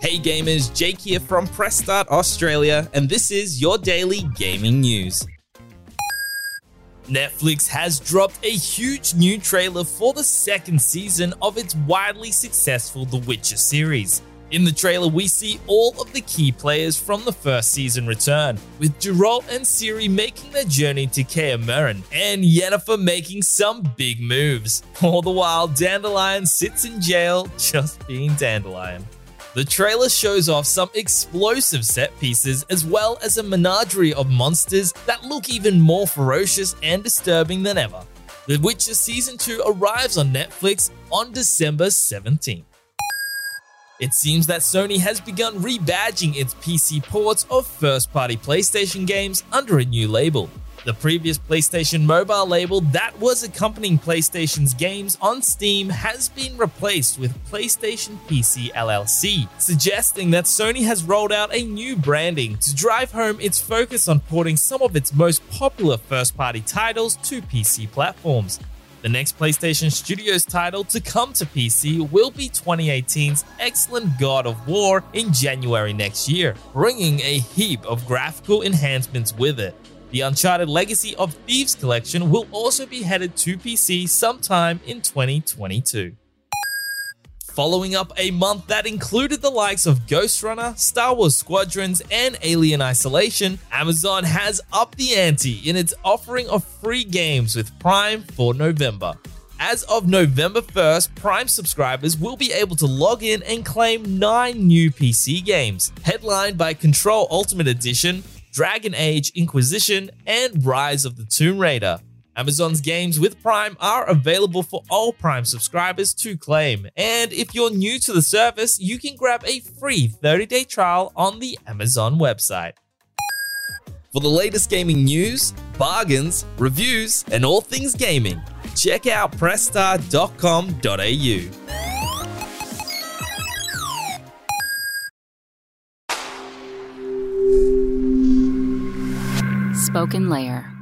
Hey gamers, Jake here from Press Start Australia, and this is your daily gaming news. Netflix has dropped a huge new trailer for the second season of its widely successful The Witcher series. In the trailer, we see all of the key players from the first season return, with Geralt and Ciri making their journey to Kaer and Yennefer making some big moves. All the while, Dandelion sits in jail just being Dandelion. The trailer shows off some explosive set pieces as well as a menagerie of monsters that look even more ferocious and disturbing than ever. The Witcher Season 2 arrives on Netflix on December 17th. It seems that Sony has begun rebadging its PC ports of first party PlayStation games under a new label. The previous PlayStation mobile label that was accompanying PlayStation's games on Steam has been replaced with PlayStation PC LLC, suggesting that Sony has rolled out a new branding to drive home its focus on porting some of its most popular first party titles to PC platforms. The next PlayStation Studios title to come to PC will be 2018's excellent God of War in January next year, bringing a heap of graphical enhancements with it. The Uncharted Legacy of Thieves collection will also be headed to PC sometime in 2022. Following up a month that included the likes of Ghostrunner, Star Wars Squadrons, and Alien Isolation, Amazon has upped the ante in its offering of free games with Prime for November. As of November 1st, Prime subscribers will be able to log in and claim 9 new PC games, headlined by Control Ultimate Edition, Dragon Age Inquisition, and Rise of the Tomb Raider. Amazon's games with Prime are available for all Prime subscribers to claim. And if you're new to the service, you can grab a free 30 day trial on the Amazon website. For the latest gaming news, bargains, reviews, and all things gaming, check out pressstart.com.au. SpokenLayer